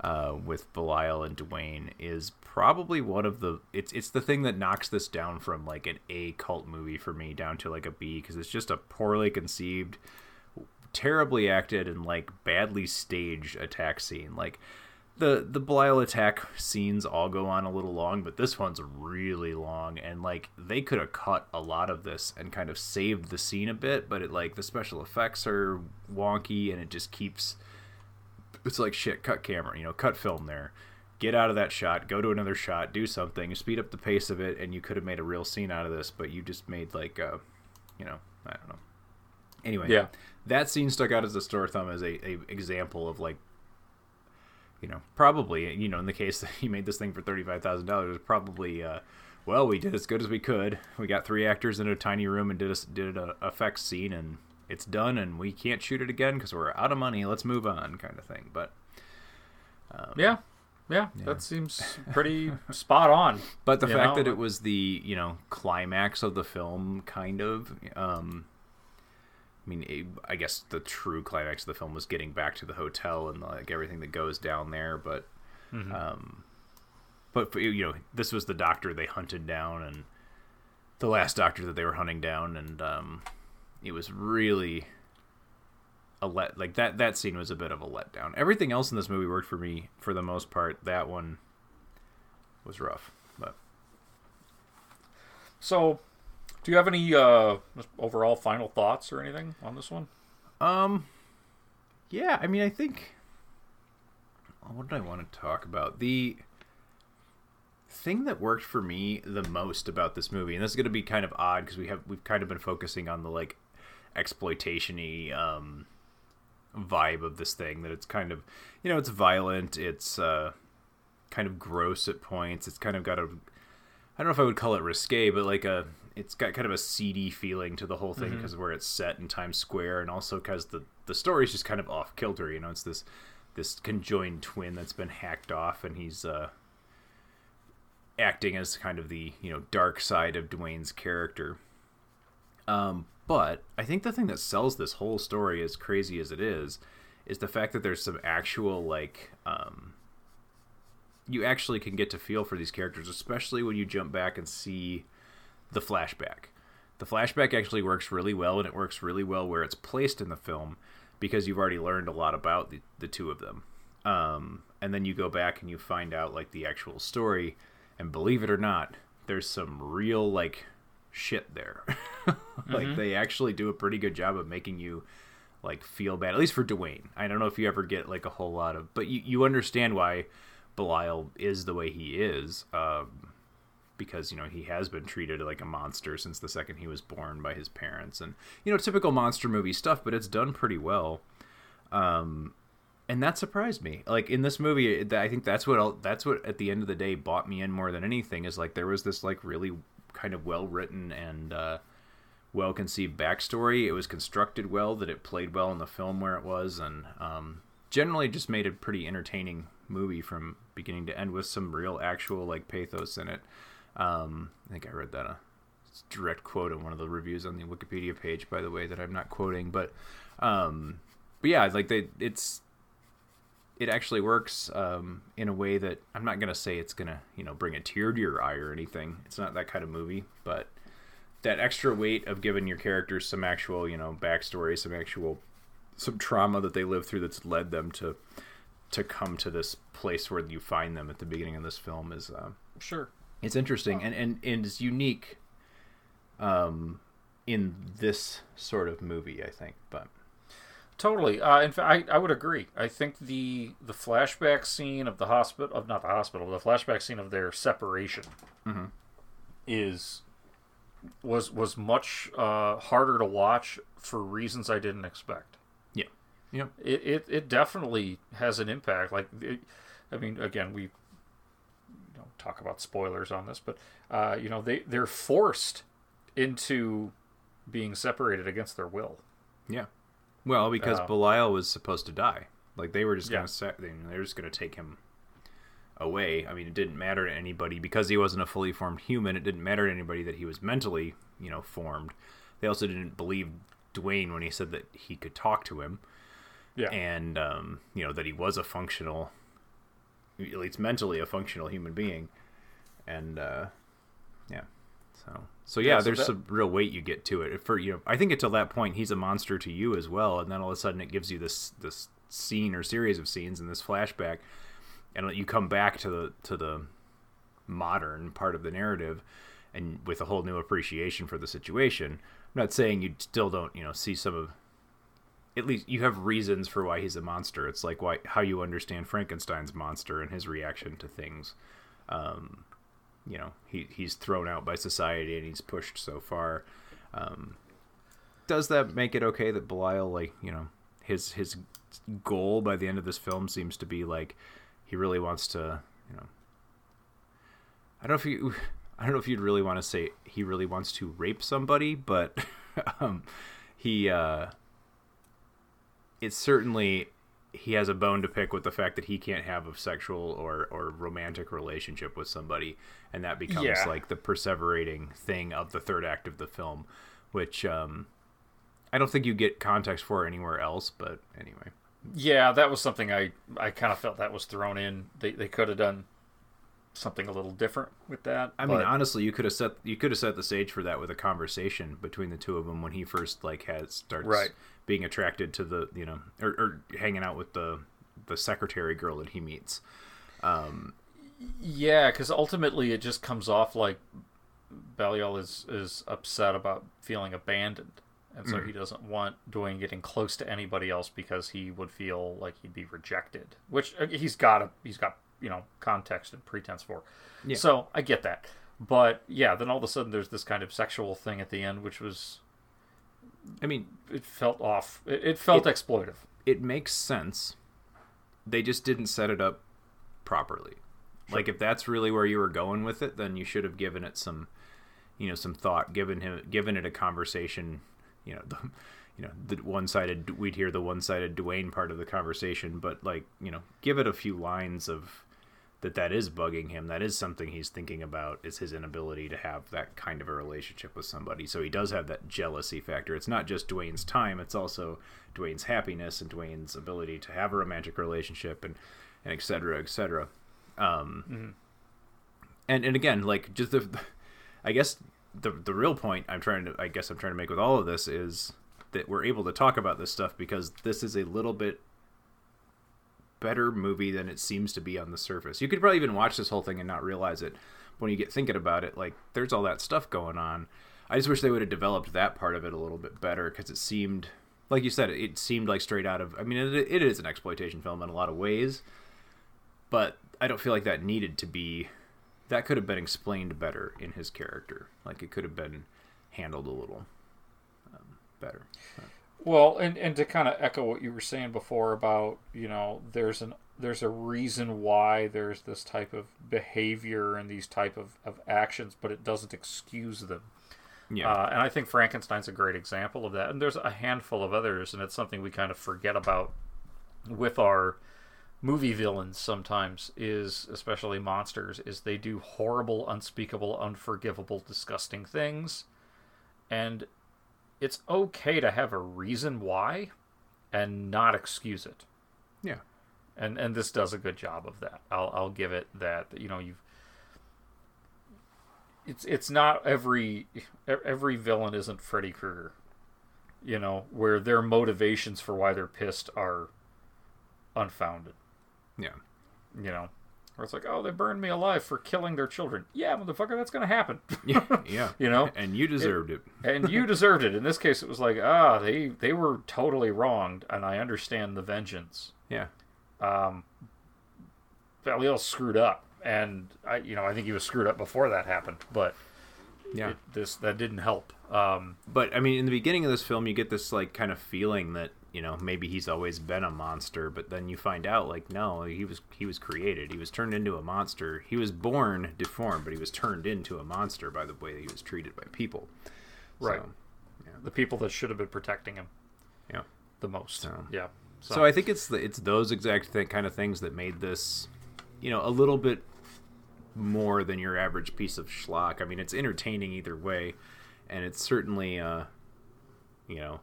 Speaker 3: uh, with Belial and Duane is probably one of the it's it's the thing that knocks this down from like an A cult movie for me down to like a B because it's just a poorly conceived, terribly acted and like badly staged attack scene. Like the the Belial attack scenes all go on a little long, but this one's really long and like they could have cut a lot of this and kind of saved the scene a bit, but it like the special effects are wonky and it just keeps it's like shit cut camera you know cut film there get out of that shot go to another shot do something speed up the pace of it and you could have made a real scene out of this but you just made like uh you know i don't know anyway
Speaker 2: Yeah.
Speaker 3: that scene stuck out as a sore thumb as a, a example of like you know probably you know in the case that he made this thing for $35000 probably uh well we did as good as we could we got three actors in a tiny room and did a did a effects scene and it's done and we can't shoot it again because we're out of money let's move on kind of thing but um,
Speaker 2: Yeah. Yeah, that seems pretty spot on.
Speaker 3: but the fact
Speaker 2: know?
Speaker 3: that it was the you know climax of the film kind of um i mean it, i guess the true climax of the film was getting back to the hotel and like everything that goes down there but
Speaker 2: Mhm.
Speaker 3: um but for, you know this was the doctor they hunted down and the last doctor that they were hunting down and um it was really a let like that that scene was a bit of a letdown everything else in this movie worked for me for the most part that one was rough but
Speaker 2: So, do you have any uh, overall final thoughts or anything on this one?
Speaker 3: Um, yeah, I mean, I think. What did I want to talk about? The thing that worked for me the most about this movie, and this is going to be kind of odd because we have we've kind of been focusing on the like exploitation-y um, vibe of this thing. That it's kind of, you know, it's violent. It's uh, kind of gross at points. It's kind of got a I don't know if I would call it risque, but like a it's got kind of a seedy feeling to the whole thing because where it's set in Times Square, and also because the the story's just kind of off kilter. You know, it's this this conjoined twin that's been hacked off, and he's uh, acting as kind of the you know dark side of Duane's character. Um, but I think the thing that sells this whole story, as crazy as it is, is the fact that there's some actual like um, you actually can get to feel for these characters, especially when you jump back and see the flashback. The flashback actually works really well, and it works really well where it's placed in the film because you've already learned a lot about the, the two of them. Um, and then you go back and you find out like the actual story, and believe it or not, there's some real like shit there. like
Speaker 2: Mhm.
Speaker 3: they actually do a pretty good job of making you like feel bad. At least for Duane, I don't know if you ever get like a whole lot of, but you you understand why Belial is the way he is. Um, because you know he has been treated like a monster since the second he was born by his parents. And you know typical monster movie stuff but it's done pretty well. Um and that surprised me. Like in this movie i think that's what that's what at the end of the day bought me in more than anything is like there was this like really kind of well written and uh well conceived backstory. It was constructed well that it played well in the film where it was and um generally just made a pretty entertaining movie from beginning to end with some real actual like pathos in it um, I think I read that a direct quote in one of the reviews on the Wikipedia page, by the way, that I'm not quoting, but um, but yeah, like they, it's it actually works um, in a way that I'm not gonna say it's gonna you know bring a tear to your eye or anything. It's not that kind of movie, but that extra weight of giving your characters some actual you know backstory, some actual some trauma that they live through that's led them to to come to this place where you find them at the beginning of this film is uh,
Speaker 2: sure
Speaker 3: it's interesting and, and, and it's unique um, in this sort of movie, I think. But
Speaker 2: totally, uh, in fact, I, I would agree. I think the the flashback scene of the hospital of not the hospital, the flashback scene of their separation
Speaker 3: mm-hmm.
Speaker 2: is was was much uh, harder to watch for reasons I didn't expect.
Speaker 3: Yeah, yeah.
Speaker 2: It it, it definitely has an impact. Like, it, I mean, again, we talk about spoilers on this, but uh, you know they they're forced into being separated against their will.
Speaker 3: Yeah. Well, because uh, Belial was supposed to die. Like they were just gonna
Speaker 2: yeah.
Speaker 3: set, they were just gonna take him away. I mean, it didn't matter to anybody because he wasn't a fully formed human. It didn't matter to anybody that he was mentally, you know, formed. They also didn't believe Duane when he said that he could talk to him.
Speaker 2: Yeah.
Speaker 3: And um, you know that he was a functional at least mentally a functional human being. And uh, yeah. So so yeah, yeah so there's that... some real weight you get to it. For you know i think until that point he's a monster to you as well and then all of a sudden it gives you this this scene or series of scenes in this flashback and you come back to the to the modern part of the narrative and with a whole new appreciation for the situation. I'm not saying you still don't you know see some of at least you have reasons for why he's a monster. It's like why how you understand Frankenstein's monster and his reaction to things. Um, you know, he he's thrown out by society and he's pushed so far. Um, does that make it okay that Belial, like you know, his his goal by the end of this film seems to be like he really wants to, you know, I don't know if you. I don't know if you'd really want to say he really wants to rape somebody, but um, he uh, it's certainly he has a bone to pick with the fact that he can't have a sexual or, or romantic relationship with somebody and that becomes
Speaker 2: yeah.
Speaker 3: like the perseverating thing of the third act of the film which um, i don't think you get context for anywhere else but anyway
Speaker 2: yeah that was something i i kind of felt that was thrown in they, they could have done something a little different with that
Speaker 3: i
Speaker 2: but...
Speaker 3: mean honestly you could have set you could have set the stage for that with a conversation between the two of them when he first like has starts
Speaker 2: right
Speaker 3: being attracted to the you know or, or hanging out with the the secretary girl that he meets. Um,
Speaker 2: yeah, because ultimately it just comes off like Belial is is upset about feeling abandoned, and so mm. he doesn't want Duane getting close to anybody else because he would feel like he'd be rejected. Which uh, he's got a he's got you know context and pretense for. Yeah. So I get that, but yeah, then all of a sudden there's this kind of sexual thing at the end, which was
Speaker 3: I mean,
Speaker 2: it felt off. It, it felt it, exploitive.
Speaker 3: It makes sense. They just didn't set it up properly. Sure. Like if that's really where you were going with it, then you should have given it some, you know, some thought, given him, given it a conversation. You know, the, you know, the one-sided. We'd hear the one-sided Duane part of the conversation, but like, you know, give it a few lines of that that is bugging him. That is something he's thinking about is his inability to have that kind of a relationship with somebody. So he does have that jealousy factor. It's not just Duane's time, it's also Duane's happiness and Duane's ability to have a romantic relationship and and et cetera, et cetera. Um,
Speaker 2: mm-hmm.
Speaker 3: and and again, like just the, I guess the the real point I'm trying to I guess I'm trying to make with all of this is that we're able to talk about this stuff because this is a little bit better movie than it seems to be on the surface. You could probably even watch this whole thing and not realize it. But When you get thinking about it, like there's all that stuff going on. I just wish they would have developed that part of it a little bit better because it seemed like you said, it seemed like straight out of. I mean, it, it is an exploitation film in a lot of ways, but I don't feel like that needed to be. That could have been explained better in his character. Like it could have been handled a little um, better.
Speaker 2: Well, and and to kind of echo what you were saying before about you know there's an there's a reason why there's this type of behavior and these type of, of actions, but it doesn't excuse them.
Speaker 3: Yeah.
Speaker 2: Uh, and I think Frankenstein's a great example of that. And there's a handful of others, and it's something we kind of forget about with our movie villains sometimes is especially monsters is they do horrible unspeakable unforgivable disgusting things and it's okay to have a reason why and not excuse it
Speaker 3: Yeah.
Speaker 2: and and this does a good job of that i'll i'll give it that you know you've it's it's not every every villain isn't Freddy Krueger, you know, where their motivations for why they're pissed are unfounded.
Speaker 3: Yeah.
Speaker 2: You know, where it's like, oh, they burned me alive for killing their children. Yeah, motherfucker, that's gonna happen.
Speaker 3: Yeah. Yeah.
Speaker 2: you know,
Speaker 3: and you deserved it.
Speaker 2: and you deserved it. In this case, it was like, ah, they they were totally wronged, and I understand the vengeance.
Speaker 3: Yeah.
Speaker 2: Um, Belial screwed up, and I, you know, I think he was screwed up before that happened, but
Speaker 3: Yeah.
Speaker 2: it, this that didn't help. Um,
Speaker 3: But I mean, in the beginning of this film, you get this like kind of feeling that you know maybe he's always been a monster, but then you find out like no, he was he was created. He was turned into a monster. He was born deformed, but he was turned into a monster by the way that he was treated by people.
Speaker 2: right.
Speaker 3: So,
Speaker 2: The people that should have been protecting him
Speaker 3: yeah.
Speaker 2: the most. yeah.
Speaker 3: So, I think it's the, it's those exact th- kind of things that made this, you know, a little bit more than your average piece of schlock. I mean, it's entertaining either way, and it's certainly, uh, you know,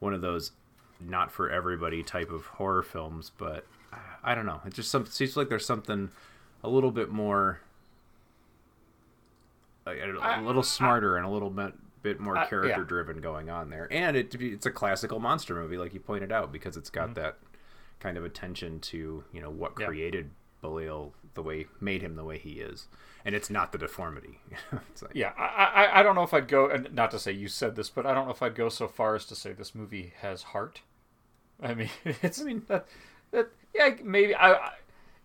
Speaker 3: one of those not for everybody type of horror films. But I- I don't know. It just some, seems like there's something a little bit more, a, a little smarter and a little bit bit more
Speaker 2: Uh, yeah.
Speaker 3: character driven going on there. And it it's a classical monster movie, like you pointed out, because it's got that kind of attention to you know what
Speaker 2: Mm-hmm. Yeah.
Speaker 3: created Belial the way made him the way he is, and it's not the deformity. Like-
Speaker 2: Yeah, I, I I don't know if I'd go and not to say you said this, but I don't know if I'd go so far as to say this movie has heart. I mean, it's I mean that, that yeah maybe I, I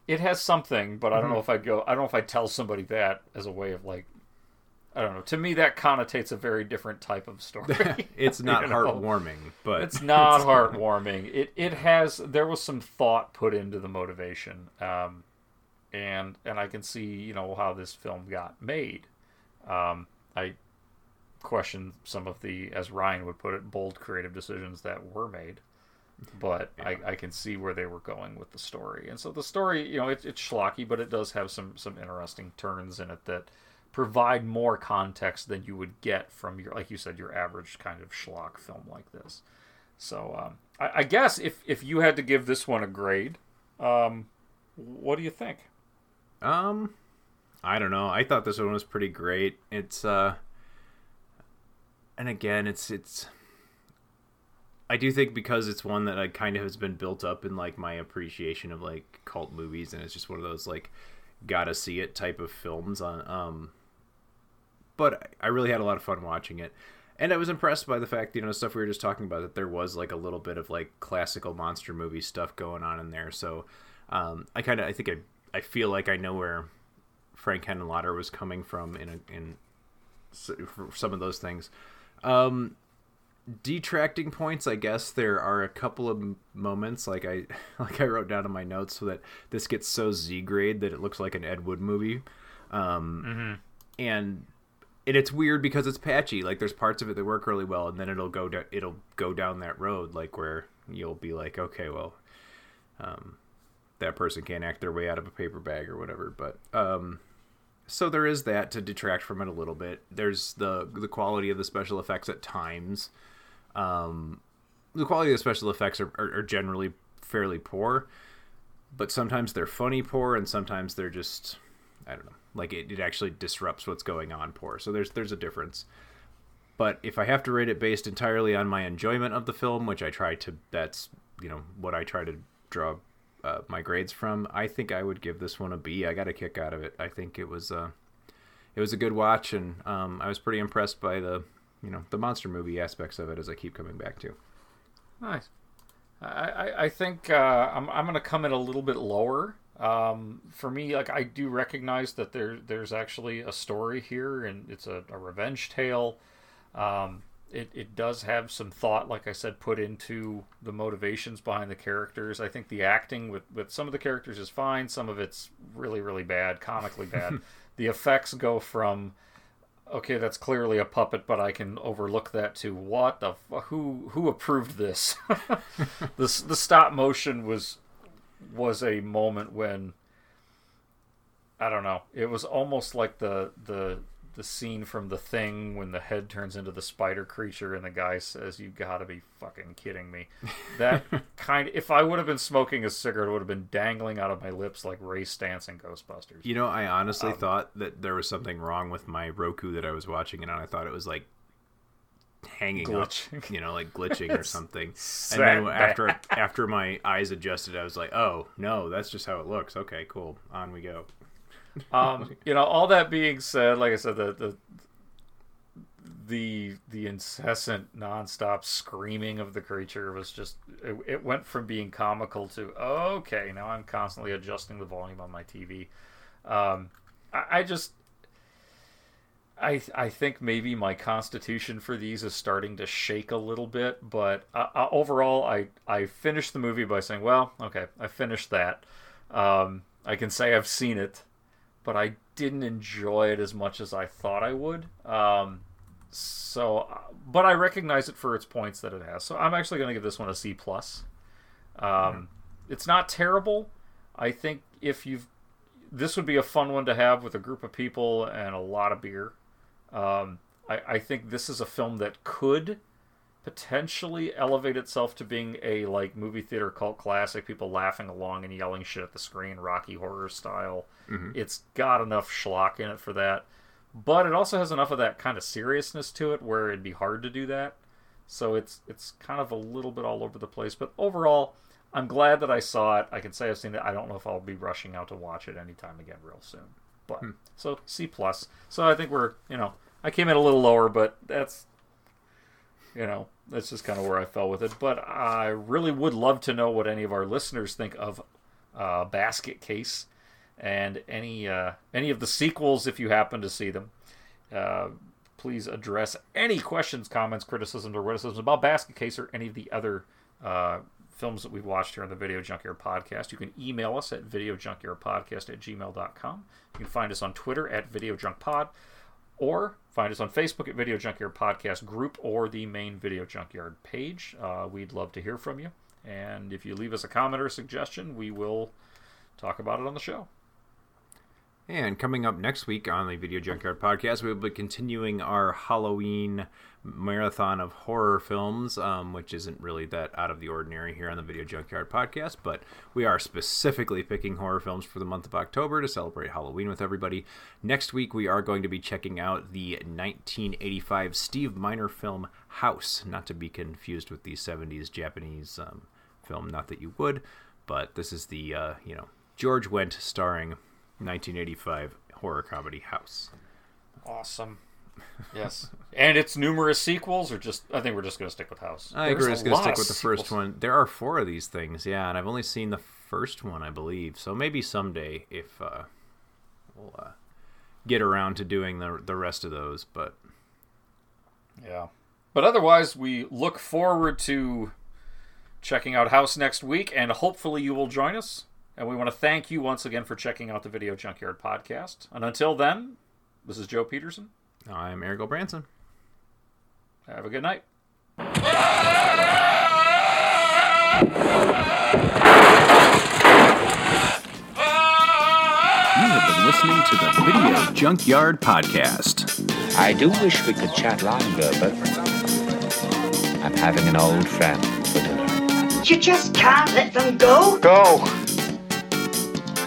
Speaker 2: it has something, but I don't know
Speaker 3: Mhm.
Speaker 2: if I'd go. I don't know if I'd tell somebody that as a way of like. I don't know. To me, that connotates a very different type of story.
Speaker 3: it's not
Speaker 2: You know?
Speaker 3: heartwarming, but
Speaker 2: it's not heartwarming. It it has there was some thought put into the motivation, um, and and I can see you know how this film got made. Um, I question some of the, as Ryan would put it, bold creative decisions that were made, but I, I can see where they were going with the story. And so the story, you know, it, it's schlocky, but it does have some some interesting turns in it that provide more context than you would get from your, like you said, your average kind of schlock film like this. So um, I, I guess if if you had to give this one a grade, um, what do you think?
Speaker 3: Um, I don't know. I thought this one was pretty great. It's uh, and again, it's it's. I do think because it's one that I kind of has been built up in like my appreciation of like cult movies, and it's just one of those like gotta see it type of films on um. But I really had a lot of fun watching it. And I was impressed by the fact, you know, stuff we were just talking about, that there was like a little bit of like classical monster movie stuff going on in there. So um, I kind of, I think I, I feel like I know where Frank Henenlotter was coming from in a, in for some of those things. Um, detracting points, I guess there are a couple of moments like I like I wrote down in my notes so that this gets so Z grade that it looks like an Ed Wood movie. Um, and and it's weird because it's patchy. Like there's parts of it that work really well, and then it'll go do- it'll go down that road like where you'll be like, okay, well, um, that person can't act their way out of a paper bag or whatever. But um, so there is that to detract from it a little bit. There's the the quality of the special effects at times. Um, the quality of the special effects are, are, are generally fairly poor, but sometimes they're funny poor, and sometimes they're just I don't know, like it, it actually disrupts what's going on poor. So there's there's a difference. But if I have to rate it based entirely on my enjoyment of the film, which I try to, that's you know what I try to draw uh, my grades from. I think I would give this one a B. I got a kick out of it. I think it was uh, it was a good watch, and um, I was pretty impressed by the you know the monster movie aspects of it, as I keep coming back to.
Speaker 2: Nice. I, I, think uh, I'm, I'm going to come in a little bit lower. Um, for me, like I do recognize that there there's actually a story here, and it's a, a revenge tale. Um, it, it does have some thought, like I said, put into the motivations behind the characters. I think the acting with, with some of the characters is fine. Some of it's really, really bad, comically bad. the effects go from okay, that's clearly a puppet, but I can overlook that to what the who who approved this? the the stop motion was was a moment when I don't know. It was almost like the the the scene from the thing when the head turns into the spider creature and the guy says you gotta be fucking kidding me. That kind if i would have been smoking a cigarette it would have been dangling out of my lips like ray stantz in ghostbusters.
Speaker 3: You know i honestly um, thought that there was something wrong with my roku that i was watching and i thought it was like hanging glitching. up you know like glitching or something. And then after after my eyes adjusted i was like oh no that's just how it looks. Okay cool on we go
Speaker 2: um, you know, all that being said, like I said, the the the the incessant nonstop screaming of the creature was just it, it, went from being comical to okay now i'm constantly adjusting the volume on my tv um, I, I, just I, I think maybe my constitution for these is starting to shake a little bit but uh, uh overall I, I finished the movie by saying well okay i finished that. Um, i can say i've seen it but I didn't enjoy it as much as I thought I would. Um, so, but I recognize it for its points that it has. So I'm actually going to give this one a C plus. Um, mm-hmm. It's not terrible. I think if you've this would be a fun one to have with a group of people and a lot of beer. Um, I, I think this is a film that could potentially elevate itself to being a like movie theater cult classic, people laughing along and yelling shit at the screen, Rocky Horror style. Mm-hmm. It's got enough schlock in it for that, but it also has enough of that kind of seriousness to it where it'd be hard to do that. So it's it's kind of a little bit all over the place, but overall, I'm glad that I saw it. I can say I've seen it. I don't know if I'll be rushing out to watch it anytime again real soon. But hmm. so C plus. So I think we're you know I came in a little lower, but that's you know, that's just kind of where I fell with it. But I really would love to know what any of our listeners think of uh, Basket Case and any uh, any of the sequels if you happen to see them. Uh, please address any questions, comments, criticisms, or witticisms about Basket Case or any of the other uh, films that we've watched here on the Video Junkyard Podcast. You can email us at videojunkyardpodcast at gmail.com. You can find us on Twitter at videojunkpod or find us on Facebook at Video Junkyard Podcast Group or the main Video Junkyard page. Uh, we'd love to hear from you. And if you leave us a comment or a suggestion, we will talk about it on the show.
Speaker 3: And coming up next week on the Video Junkyard Podcast, we'll be continuing our Halloween marathon of horror films, um, which isn't really that out of the ordinary here on the Video Junkyard Podcast, but we are specifically picking horror films for the month of October to celebrate Halloween with everybody. Next week, we are going to be checking out the 1985 Steve Miner film House, not to be confused with the 70s Japanese um, film, not that you would, but this is the, uh, you know, George Wendt starring 1985 horror comedy House.
Speaker 2: Awesome. Yes, and its numerous sequels, or just I think we're just going to stick with House.
Speaker 3: I think we're going to stick with the sequels. first one. There are four of these things, yeah, and I've only seen the first one, I believe. So maybe someday, if uh, we'll uh, get around to doing the the rest of those, but
Speaker 2: yeah. But otherwise, we look forward to checking out House next week, and hopefully you will join us. And we want to thank you once again for checking out the Video Junkyard podcast. And until then, this is Joe Peterson.
Speaker 3: I'm Eric Branson.
Speaker 2: Have a good night. You
Speaker 9: have been listening to the Video Junkyard Podcast.
Speaker 1: I do wish we could chat longer, but I'm having an old friend for dinner.
Speaker 8: You just can't let them go.
Speaker 10: Go.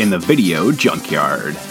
Speaker 3: in the video junkyard.